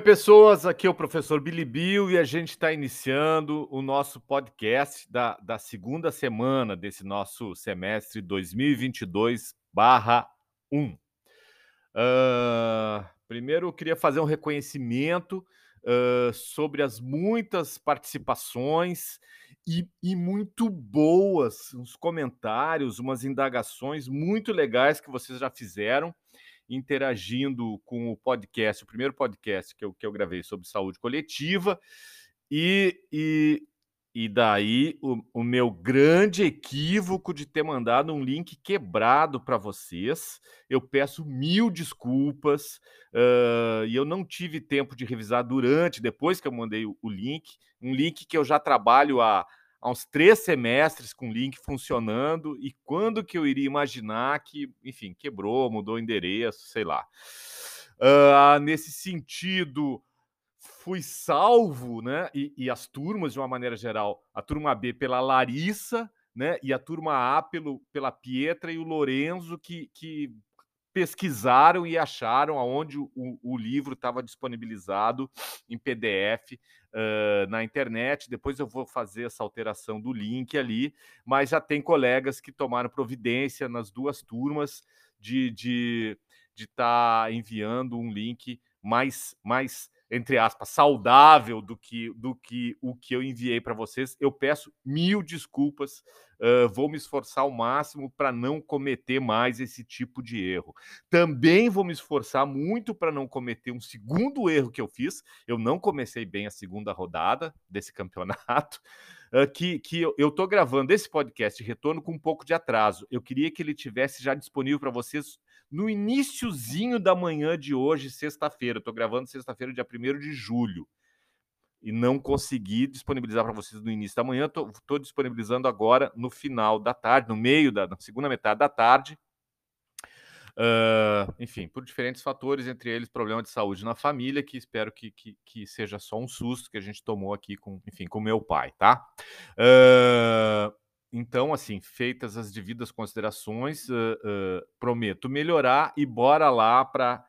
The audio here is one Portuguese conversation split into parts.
Oi, pessoas, aqui é o professor Billy Bill e a gente está iniciando o nosso podcast da, da segunda semana desse nosso semestre 2022-1. Uh, primeiro, eu queria fazer um reconhecimento uh, sobre as muitas participações e, e, muito boas, uns comentários, umas indagações muito legais que vocês já fizeram interagindo com o podcast, o primeiro podcast que eu, que eu gravei sobre saúde coletiva, e, e, e daí o, o meu grande equívoco de ter mandado um link quebrado para vocês. Eu peço mil desculpas, uh, e eu não tive tempo de revisar durante, depois que eu mandei o, o link, um link que eu já trabalho há há uns três semestres com o link funcionando e quando que eu iria imaginar que, enfim, quebrou, mudou o endereço, sei lá. Uh, nesse sentido, fui salvo, né? E, e, as turmas, de uma maneira geral, a turma B pela Larissa, né? E a turma A pelo, pela Pietra e o Lorenzo, que, que pesquisaram e acharam aonde o, o livro estava disponibilizado em PDF uh, na internet. Depois eu vou fazer essa alteração do link ali, mas já tem colegas que tomaram providência nas duas turmas de estar de, de tá enviando um link mais, mais entre aspas, saudável do que, do que o que eu enviei para vocês. Eu peço mil desculpas, uh, vou me esforçar ao máximo para não cometer mais esse tipo de erro. Também vou me esforçar muito para não cometer um segundo erro que eu fiz. Eu não comecei bem a segunda rodada desse campeonato. Uh, que, que eu estou gravando esse podcast retorno com um pouco de atraso. Eu queria que ele tivesse já disponível para vocês no iníciozinho da manhã de hoje, sexta-feira. Estou gravando sexta-feira, dia 1 de julho. E não consegui disponibilizar para vocês no início da manhã. Estou disponibilizando agora no final da tarde, no meio da segunda metade da tarde. Uh, enfim, por diferentes fatores, entre eles problema de saúde na família, que espero que, que, que, seja só um susto que a gente tomou aqui com, enfim, com meu pai, tá? Uh, então, assim, feitas as devidas considerações, uh, uh, prometo melhorar e bora lá para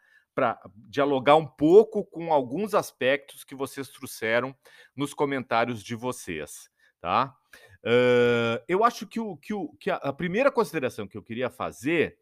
dialogar um pouco com alguns aspectos que vocês trouxeram nos comentários de vocês, tá? Uh, eu acho que, o, que, o, que a, a, primeira consideração que eu queria fazer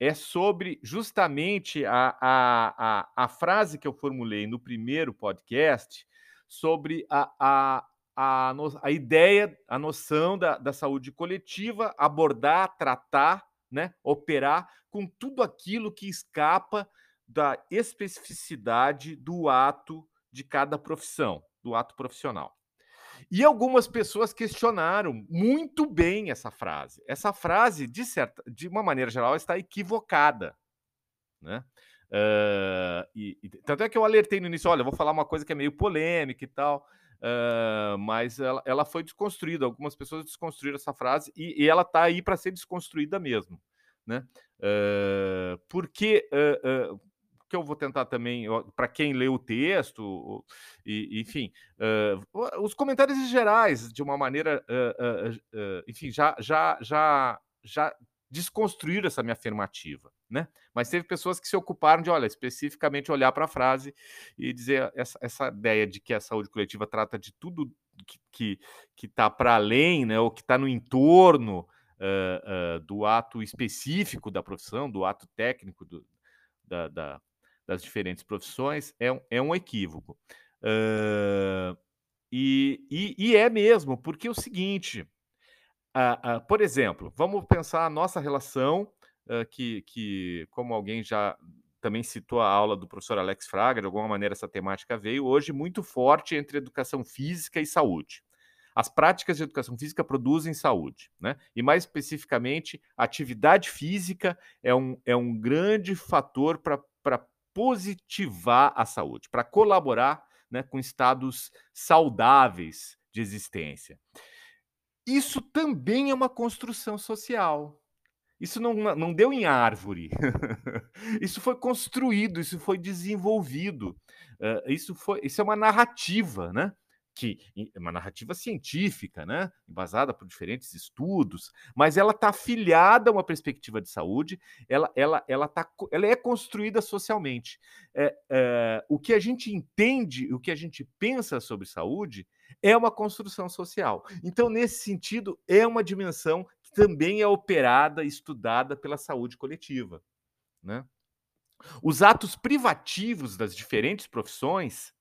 é sobre justamente a, a, a, a frase que eu formulei no primeiro podcast sobre a, a, a, no, a ideia, a noção da, da saúde coletiva, abordar, tratar, né, operar com tudo aquilo que escapa da especificidade do ato de cada profissão, do ato profissional. E algumas pessoas questionaram muito bem essa frase. Essa frase, de certa, de uma maneira geral, está equivocada, né? Uh, e, e, tanto é que eu alertei no início, olha, vou falar uma coisa que é meio polêmica e tal. Uh, mas ela, ela, foi desconstruída. Algumas pessoas desconstruíram essa frase e, e ela está aí para ser desconstruída mesmo. Né? Uh, porque uh, que eu vou tentar também, para quem lê o texto, e, enfim, os comentários gerais, de uma maneira, enfim, já, já, já, já desconstruir essa minha afirmativa, né? Mas teve pessoas que se ocuparam de, olha, especificamente olhar para a frase e dizer essa, essa ideia de que a saúde coletiva trata de tudo que que está para além, né? Ou que está no entorno uh, uh, do ato específico da profissão, do ato técnico do, da, da, das diferentes profissões, é um, é um equívoco. Uh, e, e, e é mesmo, porque é o seguinte por exemplo, vamos pensar a nossa relação, que, que, como alguém já também citou a aula do professor Alex Fraga, de alguma maneira essa temática veio hoje muito forte entre educação física e saúde. As práticas de educação física produzem saúde, né? E mais especificamente, a atividade física é um, é um grande fator para positivar a saúde, para colaborar né, com estados saudáveis de existência. Isso também é uma construção social. Isso não, não deu em árvore. isso foi construído, isso foi desenvolvido. Uh, isso, foi, isso é uma narrativa, né? que é uma narrativa científica, né, embasada por diferentes estudos, mas ela está afiliada a uma perspectiva de saúde, ela, ela, ela, tá, ela é construída socialmente. É, é, o que a gente entende, o que a gente pensa sobre saúde é uma construção social. Então, nesse sentido, é uma dimensão também é operada, estudada pela saúde coletiva. Né? Os atos privativos das diferentes profissões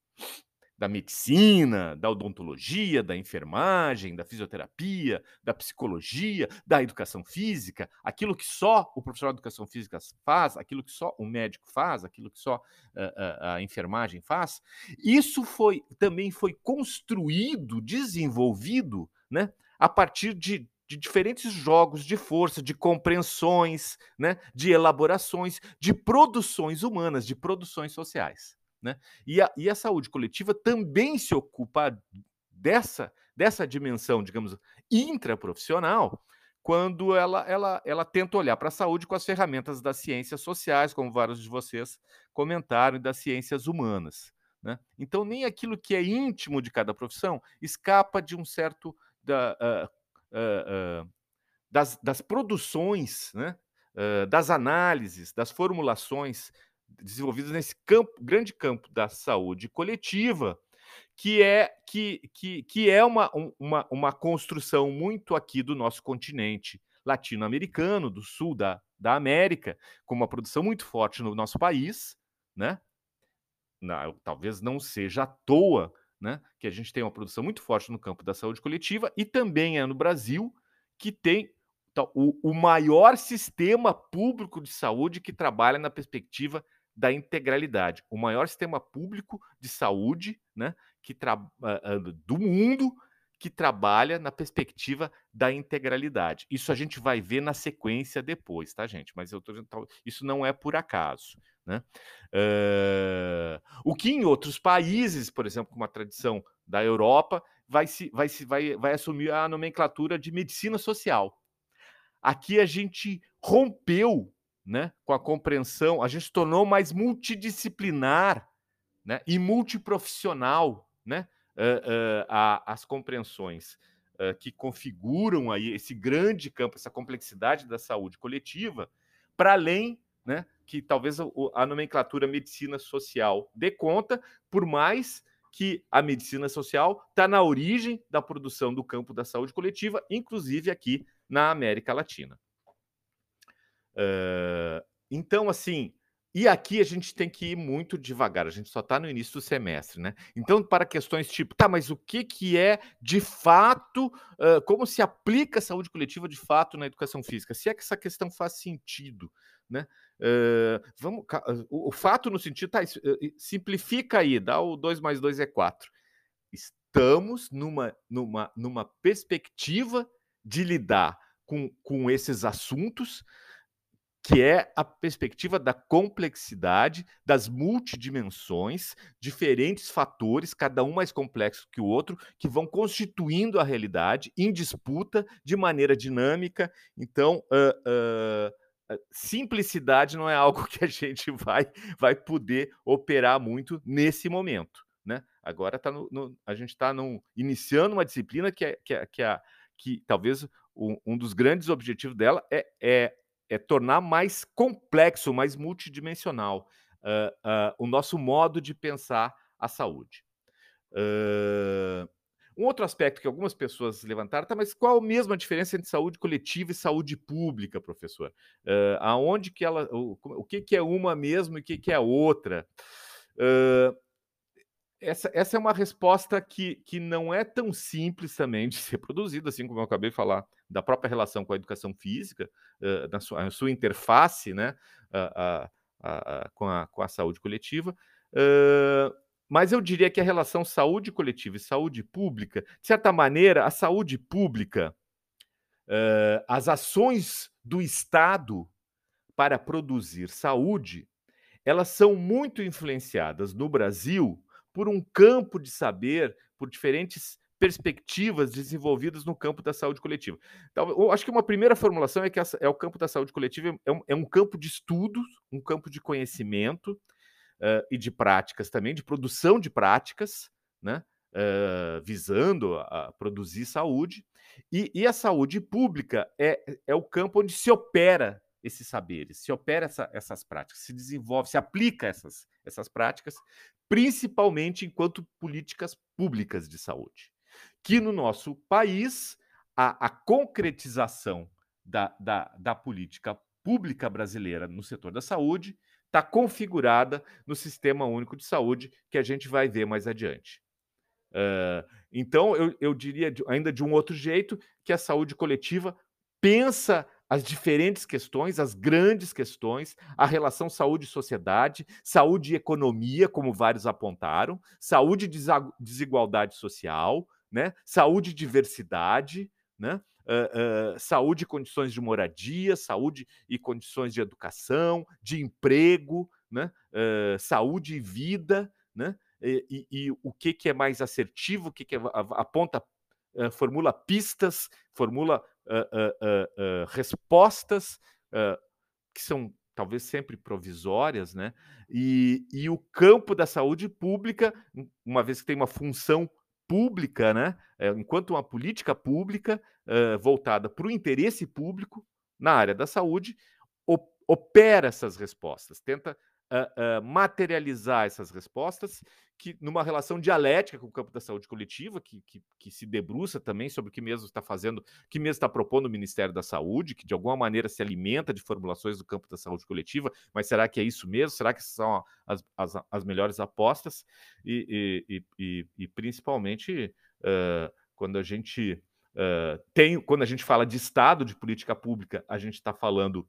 da medicina, da odontologia, da enfermagem, da fisioterapia, da psicologia, da educação física, aquilo que só o profissional de educação física faz, aquilo que só o médico faz, aquilo que só a, a, a enfermagem faz, isso foi também foi construído, desenvolvido, né, a partir de, de diferentes jogos de força, de compreensões, né, de elaborações, de produções humanas, de produções sociais. Né? E, a, e a saúde coletiva também se ocupa dessa, dessa dimensão, digamos, intraprofissional, quando ela, ela, ela tenta olhar para a saúde com as ferramentas das ciências sociais, como vários de vocês comentaram, e das ciências humanas. Né? Então, nem aquilo que é íntimo de cada profissão escapa de um certo. Da, uh, uh, uh, das, das, produções, né? das análises, das formulações desenvolvidas nesse campo, grande campo da saúde coletiva, que é que, que, que é uma, uma, uma construção muito aqui do nosso continente latino-americano, do sul da, da América, com uma produção muito forte no nosso país, né? Talvez não seja à toa né, que a gente tem uma produção muito forte no campo da saúde coletiva, e também é no Brasil que tem o, o maior sistema público de saúde que trabalha na perspectiva da integralidade. O maior sistema público de saúde né, que do mundo que trabalha na perspectiva da integralidade. Isso a gente vai ver na sequência depois, tá, gente? Mas eu tô, isso não é por acaso. Né? Uh, o que em outros países, por exemplo, com uma tradição da Europa, vai, se, vai, se, vai, vai assumir a nomenclatura de medicina social. Aqui a gente rompeu né, com a compreensão, a gente se tornou mais multidisciplinar né, e multiprofissional né, uh, uh, a, as compreensões uh, que configuram aí esse grande campo, essa complexidade da saúde coletiva, para além né, que talvez a, a nomenclatura medicina social dê conta, por mais que a medicina social está na origem da produção do campo da saúde coletiva, inclusive aqui na América Latina. Uh, então, assim, e aqui a gente tem que ir muito devagar, a gente só está no início do semestre, né? Então, para questões tipo, tá, mas o que, que é de fato, uh, como se aplica a saúde coletiva de fato na educação física? Se é que essa questão faz sentido, né? Uh, vamos, o, o, fato no sentido, tá, simplifica aí, dá o 2 mais 2 é 4. Estamos numa, numa, numa perspectiva de lidar com, com esses assuntos que é a perspectiva da complexidade, das multidimensões, diferentes fatores, cada um mais complexo que o outro, que vão constituindo a realidade em disputa de maneira dinâmica. Então, uh, uh, simplicidade não é algo que a gente vai, vai poder operar muito nesse momento. Né? Agora tá no, no, a gente está iniciando uma disciplina que, é, que, é, que, é, que talvez um, um dos grandes objetivos dela é, é é tornar mais complexo, mais multidimensional uh, uh, o nosso modo de pensar a saúde. Uh, um outro aspecto que algumas pessoas levantaram, tá, mas qual a mesma diferença entre saúde coletiva e saúde pública, professor? Aonde que ela, o, o que, que é uma mesmo e o que, que é outra? Essa, essa é uma resposta que, que não é tão simples também de ser produzida, assim como eu acabei de falar da própria relação com a educação física, uh, na sua, sua, interface né, uh, uh, com, a, com a saúde coletiva. mas eu diria que a relação saúde coletiva e saúde pública, de certa maneira, a saúde pública, as ações do Estado para produzir saúde, elas são muito influenciadas no Brasil por um campo de saber, por diferentes perspectivas desenvolvidas no campo da saúde coletiva. Então, eu acho que uma primeira formulação é que essa, é o campo da saúde coletiva é um, é um campo de estudos, um campo de conhecimento uh, e de práticas também, de produção de práticas, né? uh, visando a produzir saúde, e, e, a saúde pública é, é o campo onde se opera esses saberes, se opera essa, essas práticas, se desenvolve, se aplica essas, essas práticas, principalmente enquanto políticas públicas de saúde. Que no nosso país, a, a concretização da, da, da política pública brasileira no setor da saúde está configurada no Sistema Único de Saúde, que a gente vai ver mais adiante. Uh, então, eu, eu diria ainda de um outro jeito que a saúde coletiva pensa as diferentes questões, as grandes questões, a relação saúde-sociedade, saúde e economia, como vários apontaram, saúde e desigualdade social, né? saúde e diversidade, né? Uh, uh, saúde e condições de moradia, saúde e condições de educação, de emprego, né? Uh, saúde e vida, né? E, e, e, o que, que é mais assertivo, o que, que é, aponta, formula pistas, formula respostas que são talvez sempre provisórias, né? E, e o campo da saúde pública, uma vez que tem uma função pública, né? É, enquanto uma política pública uh, voltada para o interesse público na área da saúde, opera essas respostas, tenta uh, materializar essas respostas que numa relação dialética com o campo da saúde coletiva, que, que, que se debruça também sobre o que mesmo está fazendo, que mesmo está propondo o Ministério da Saúde, que de alguma maneira se alimenta de formulações do campo da saúde coletiva, mas será que é isso mesmo? Será que são as, as, as melhores apostas? E, e, e, e principalmente uh, quando a gente uh, tem, quando a gente fala de Estado, de política pública, a gente está falando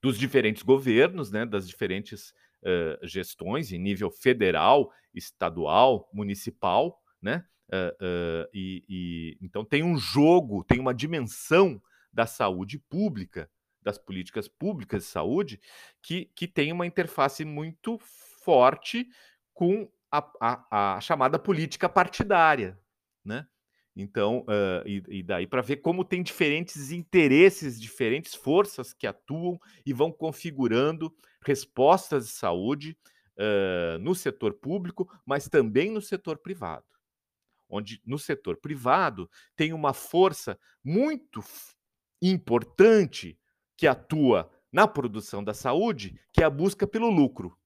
dos diferentes governos, né, das diferentes uh, gestões em nível federal, estadual, municipal, né? Uh, uh, e, e, então tem um jogo, tem uma dimensão da saúde pública, das políticas públicas de saúde, que, que tem uma interface muito forte com a, a, a chamada política partidária, né? Então, uh, e, e, daí para ver como tem diferentes interesses, diferentes forças que atuam e vão configurando respostas de saúde uh, no setor público, mas também no setor privado. Onde no setor privado tem uma força muito importante que atua na produção da saúde, que é a busca pelo lucro,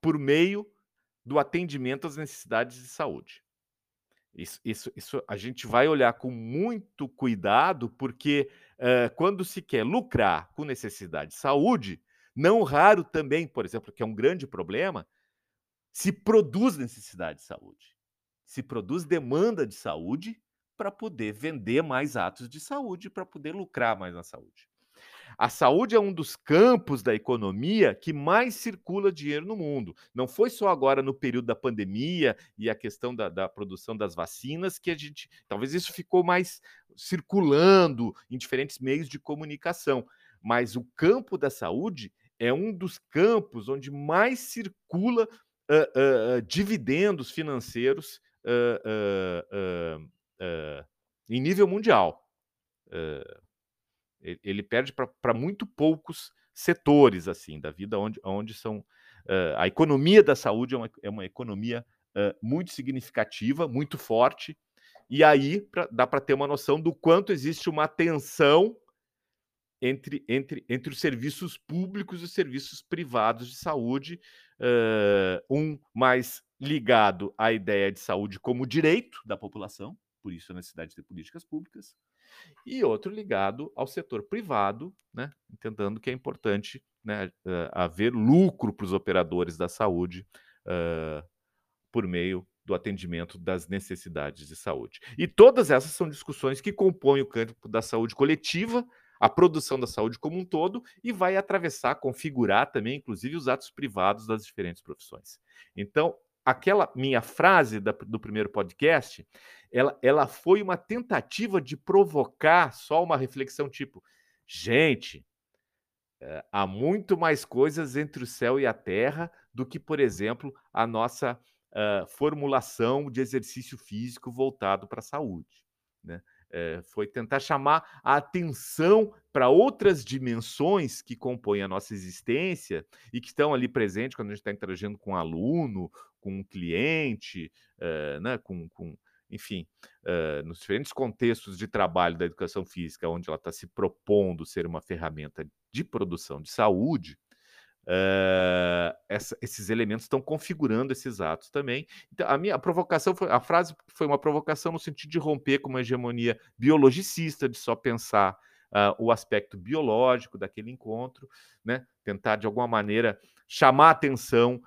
por meio do atendimento às necessidades de saúde. Isso, isso, isso a gente vai olhar com muito cuidado, porque uh, quando se quer lucrar com necessidade de saúde, não raro também, por exemplo, que é um grande problema, se produz necessidade de saúde. Se produz demanda de saúde para poder vender mais atos de saúde, para poder lucrar mais na saúde. A saúde é um dos campos da economia que mais circula dinheiro no mundo. Não foi só agora no período da pandemia e a questão da, da produção das vacinas que a gente. Talvez isso ficou mais circulando em diferentes meios de comunicação. Mas o campo da saúde é um dos campos onde mais circula uh, uh, dividendos financeiros em nível mundial. Uh, ele perde para muito poucos setores assim da vida onde, onde são uh, a economia da saúde é uma, é uma economia uh, muito significativa, muito forte, e aí pra, dá para ter uma noção do quanto existe uma tensão entre, entre, entre os serviços públicos e os serviços privados de saúde, uh, um mais ligado à ideia de saúde como direito da população, por isso a necessidade de ter políticas públicas, e outro ligado ao setor privado, né, entendendo que é importante né, uh, haver lucro para os operadores da saúde uh, por meio do atendimento das necessidades de saúde. E todas essas são discussões que compõem o campo da saúde coletiva, a produção da saúde como um todo, e vai atravessar, configurar também, inclusive, os atos privados das diferentes profissões. Então, aquela minha frase da, do primeiro podcast, ela, ela foi uma tentativa de provocar só uma reflexão tipo, gente, é, há muito mais coisas entre o céu e a terra do que, por exemplo, a nossa uh, formulação de exercício físico voltado para a saúde. Né? é, foi tentar chamar a atenção para outras dimensões que compõem a nossa existência e que estão ali presentes quando a gente está interagindo com um aluno, com um cliente, é, né, com, com enfim, uh, nos diferentes contextos de trabalho da educação física, onde ela está se propondo ser uma ferramenta de produção de saúde, Uh, essa, esses elementos estão configurando esses atos também. Então, a minha a provocação foi, a frase foi uma provocação no sentido de romper com uma hegemonia biologicista, de só pensar uh, o aspecto biológico daquele encontro, né? tentar de alguma maneira chamar atenção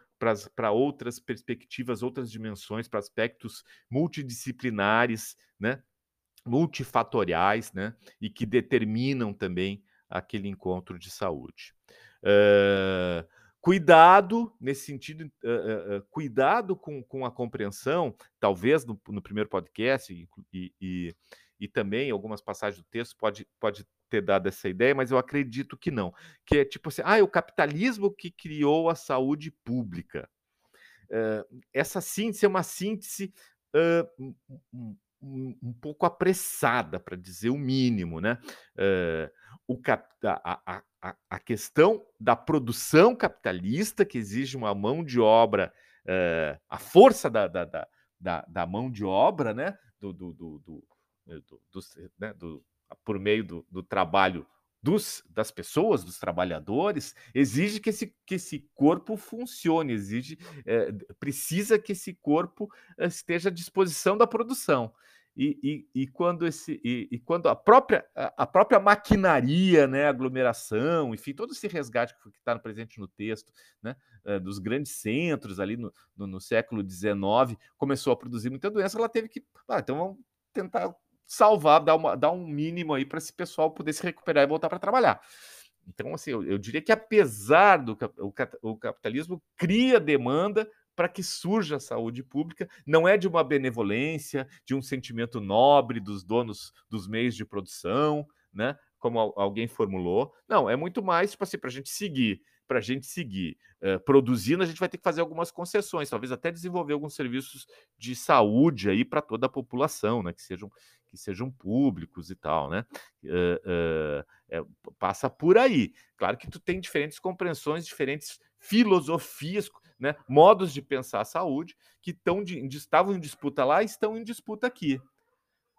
para outras perspectivas, outras dimensões, para aspectos multidisciplinares, né? multifatoriais, né? e que determinam também aquele encontro de saúde. Uh, cuidado nesse sentido, uh, uh, cuidado com, com a compreensão, talvez no, no primeiro podcast e, e, e, também algumas passagens do texto pode, pode ter dado essa ideia, mas eu acredito que não. Que é tipo assim, ah, é o capitalismo que criou a saúde pública. essa síntese é uma síntese um, um, um, pouco apressada, para dizer o mínimo, né? o cap, a, a, a, questão da produção capitalista, que exige uma mão de obra, uh, a força da, da, da, da, mão de obra, né? Do, do, do, eh, do, do né? Por meio do, do trabalho dos, das pessoas, dos trabalhadores, exige que esse, que esse corpo funcione, exige, é, precisa que esse corpo esteja à disposição da produção. E, e, e, quando esse e, e, quando a própria a, própria maquinaria né aglomeração enfim todo esse resgate que está presente no texto né eh, dos grandes centros ali no, no, no, século XIX começou a produzir muita doença ela teve que ah, então vamos tentar salvar dar uma dar um mínimo aí para esse pessoal poder se recuperar e voltar para trabalhar então assim eu, eu, diria que apesar do o, o capitalismo cria demanda para que surja a saúde pública, não é de uma benevolência, de um sentimento nobre dos donos dos meios de produção, né? Como alguém formulou. Não, é muito mais tipo assim, para a gente seguir, para a gente seguir uh, produzindo, a gente vai ter que fazer algumas concessões, talvez até desenvolver alguns serviços de saúde aí para toda a população, né? Que sejam que sejam públicos e tal, né? Uh, é, passa por aí. Claro que tu tem diferentes compreensões, diferentes filosofias, né, modos de pensar a saúde que estão de, estavam em disputa lá estão em disputa aqui.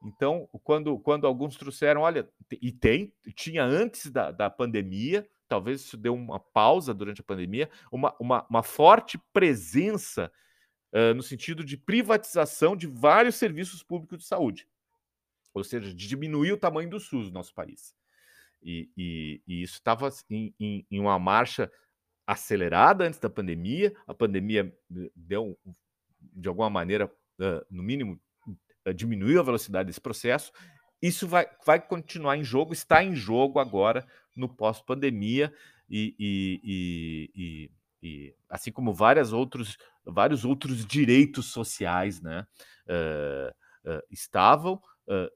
Então, quando, quando alguns trouxeram, olha, e tem, tinha antes da, da pandemia, talvez isso deu uma pausa durante a pandemia, uma, uma, uma forte presença uh, no sentido de privatização de vários serviços públicos de saúde. Ou seja, de diminuir o tamanho do SUS no nosso país. E, e, e isso estava em, em, em, uma marcha acelerada antes da pandemia. A pandemia eh, deu, de alguma maneira, uh, no mínimo, uh, diminuiu a velocidade desse processo. Isso vai, vai continuar em jogo, está em jogo agora no pós-pandemia e, e, e, e, assim como várias outros, vários outros direitos sociais, né, uh, estavam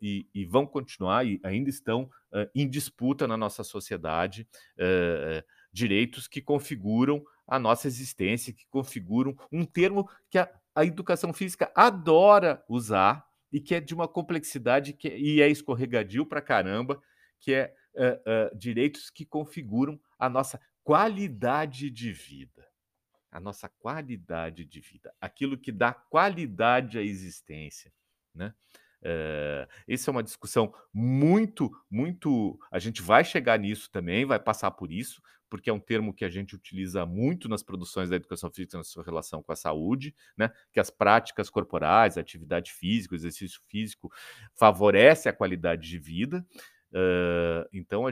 e, e, vão continuar e ainda estão em disputa na nossa sociedade direitos que configuram a nossa existência, que configuram um termo que a, a educação física adora usar e que é de uma complexidade que, e é escorregadio para caramba, que é uh, uh, direitos que configuram a nossa qualidade de vida. A nossa qualidade de vida, aquilo que dá qualidade à existência. Né? É, essa é uma discussão muito, muito. A gente vai chegar nisso também, vai passar por isso, porque é um termo que a gente utiliza muito nas produções da educação física na sua relação com a saúde, né? Que as práticas corporais, atividade física, exercício físico favorece a qualidade de vida. Uh, então, a,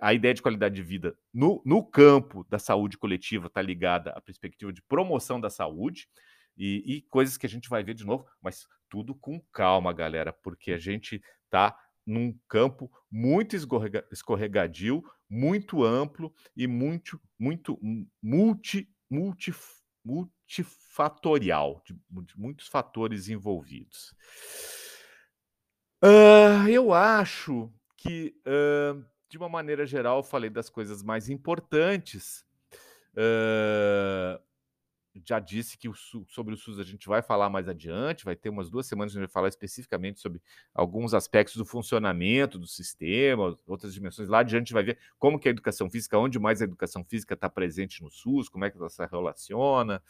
a, ideia de qualidade de vida no, no campo da saúde coletiva está ligada à perspectiva de promoção da saúde e, e coisas que a gente vai ver de novo, mas tudo com calma, galera, porque a gente tá num campo muito escorrega, escorregadio, muito amplo e muito, muito multi, multi, multifatorial, de, muitos fatores envolvidos. Uh, eu acho que, uh, de uma maneira geral, falei das coisas mais importantes. Uh, já disse que o, sobre o SUS a gente vai falar mais adiante, vai ter umas duas semanas que a gente vai falar especificamente sobre alguns aspectos do funcionamento do sistema, outras dimensões. Lá adiante a gente vai ver como que a educação física, onde mais a educação física está presente no SUS, como é que ela se relaciona,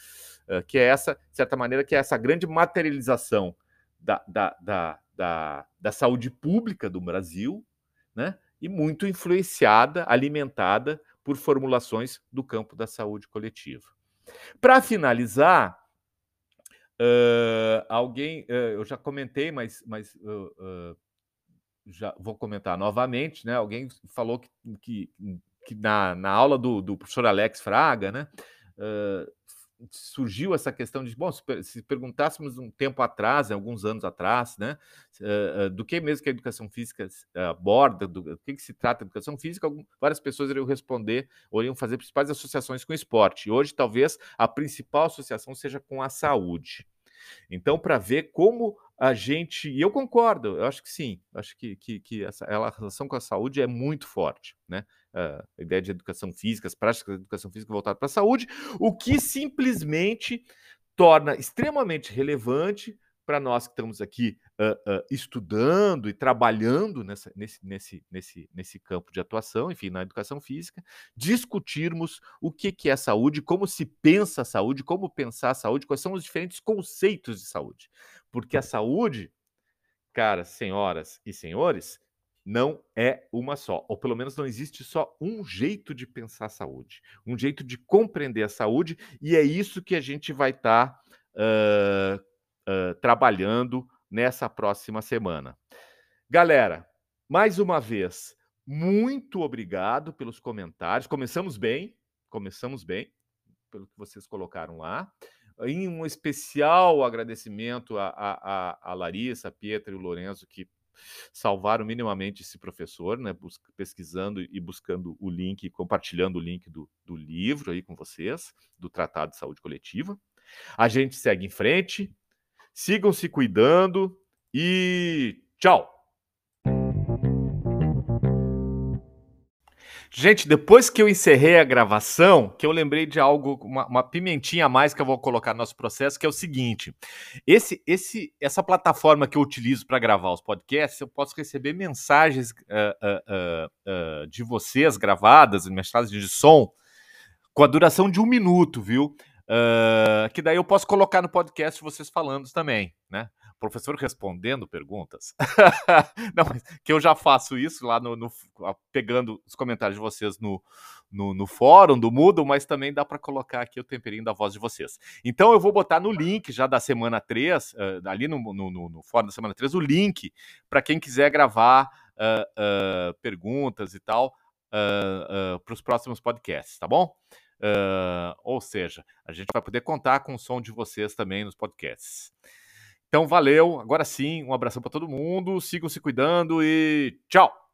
que é essa, de certa maneira, que é essa grande materialização da, da, da, da, da saúde pública do Brasil, né? E muito influenciada, alimentada por formulações do campo da saúde coletiva. Para finalizar, uh, alguém, uh, eu já comentei, mas, mas uh, já vou comentar novamente, né? Alguém falou que, que, que na, na aula do, do professor Alex Fraga, né? Surgiu essa questão de, bom, se perguntássemos um tempo atrás, alguns anos atrás, né, do que mesmo que a educação física aborda, do, que, que se trata a educação física, várias pessoas iriam responder, ou iriam fazer principais associações com o esporte. Hoje, talvez, a principal associação seja com a saúde. Então, para ver como a gente. E eu concordo, eu acho que sim, acho que, que, que essa a relação com a saúde é muito forte, né? a ideia de educação física, as práticas de educação física voltadas para a saúde, o que simplesmente torna extremamente relevante para nós que estamos aqui uh, uh, estudando e trabalhando nessa, nesse, nesse, nesse, nesse campo de atuação, enfim, na educação física, discutirmos o que, que é saúde, como se pensa a saúde, como pensar a saúde, quais são os diferentes conceitos de saúde. Porque a saúde, caras, senhoras e senhores, não é uma só, ou pelo menos não existe só um jeito de pensar a saúde, um jeito de compreender a saúde, e é isso que a gente vai estar tá, uh, uh, trabalhando nessa próxima semana. Galera, mais uma vez, muito obrigado pelos comentários. Começamos bem, começamos bem, pelo que vocês colocaram lá. Em um especial agradecimento a, a, a Larissa, a Pietra e o Lourenço, que salvaram minimamente esse professor, né, pesquisando e buscando o link, compartilhando o link do, do livro aí com vocês, do Tratado de Saúde Coletiva. A gente segue em frente, sigam se cuidando e tchau! Gente, depois que eu encerrei a gravação, que eu lembrei de algo, uma, uma, pimentinha a mais que eu vou colocar no nosso processo, que é o seguinte: esse, esse, essa plataforma que eu utilizo para gravar os podcasts, eu posso receber mensagens uh, uh, uh, de vocês gravadas, mensagens de som, com a duração de um minuto, viu? que daí eu posso colocar no podcast vocês falando também, né? Professor respondendo perguntas. Não, que eu já faço isso lá no, no, pegando os comentários de vocês no, no, no fórum do Moodle, mas também dá para colocar aqui o temperinho da voz de vocês. Então eu vou botar no link já da semana 3, uh, eh, ali no, no, no, fórum da semana 3, o link para quem quiser gravar uh, uh, perguntas e tal para os próximos podcasts, tá bom? ou seja, a gente vai poder contar com o som de vocês também nos podcasts. Então, valeu. Agora sim, um abração para todo mundo. Sigam se cuidando e tchau!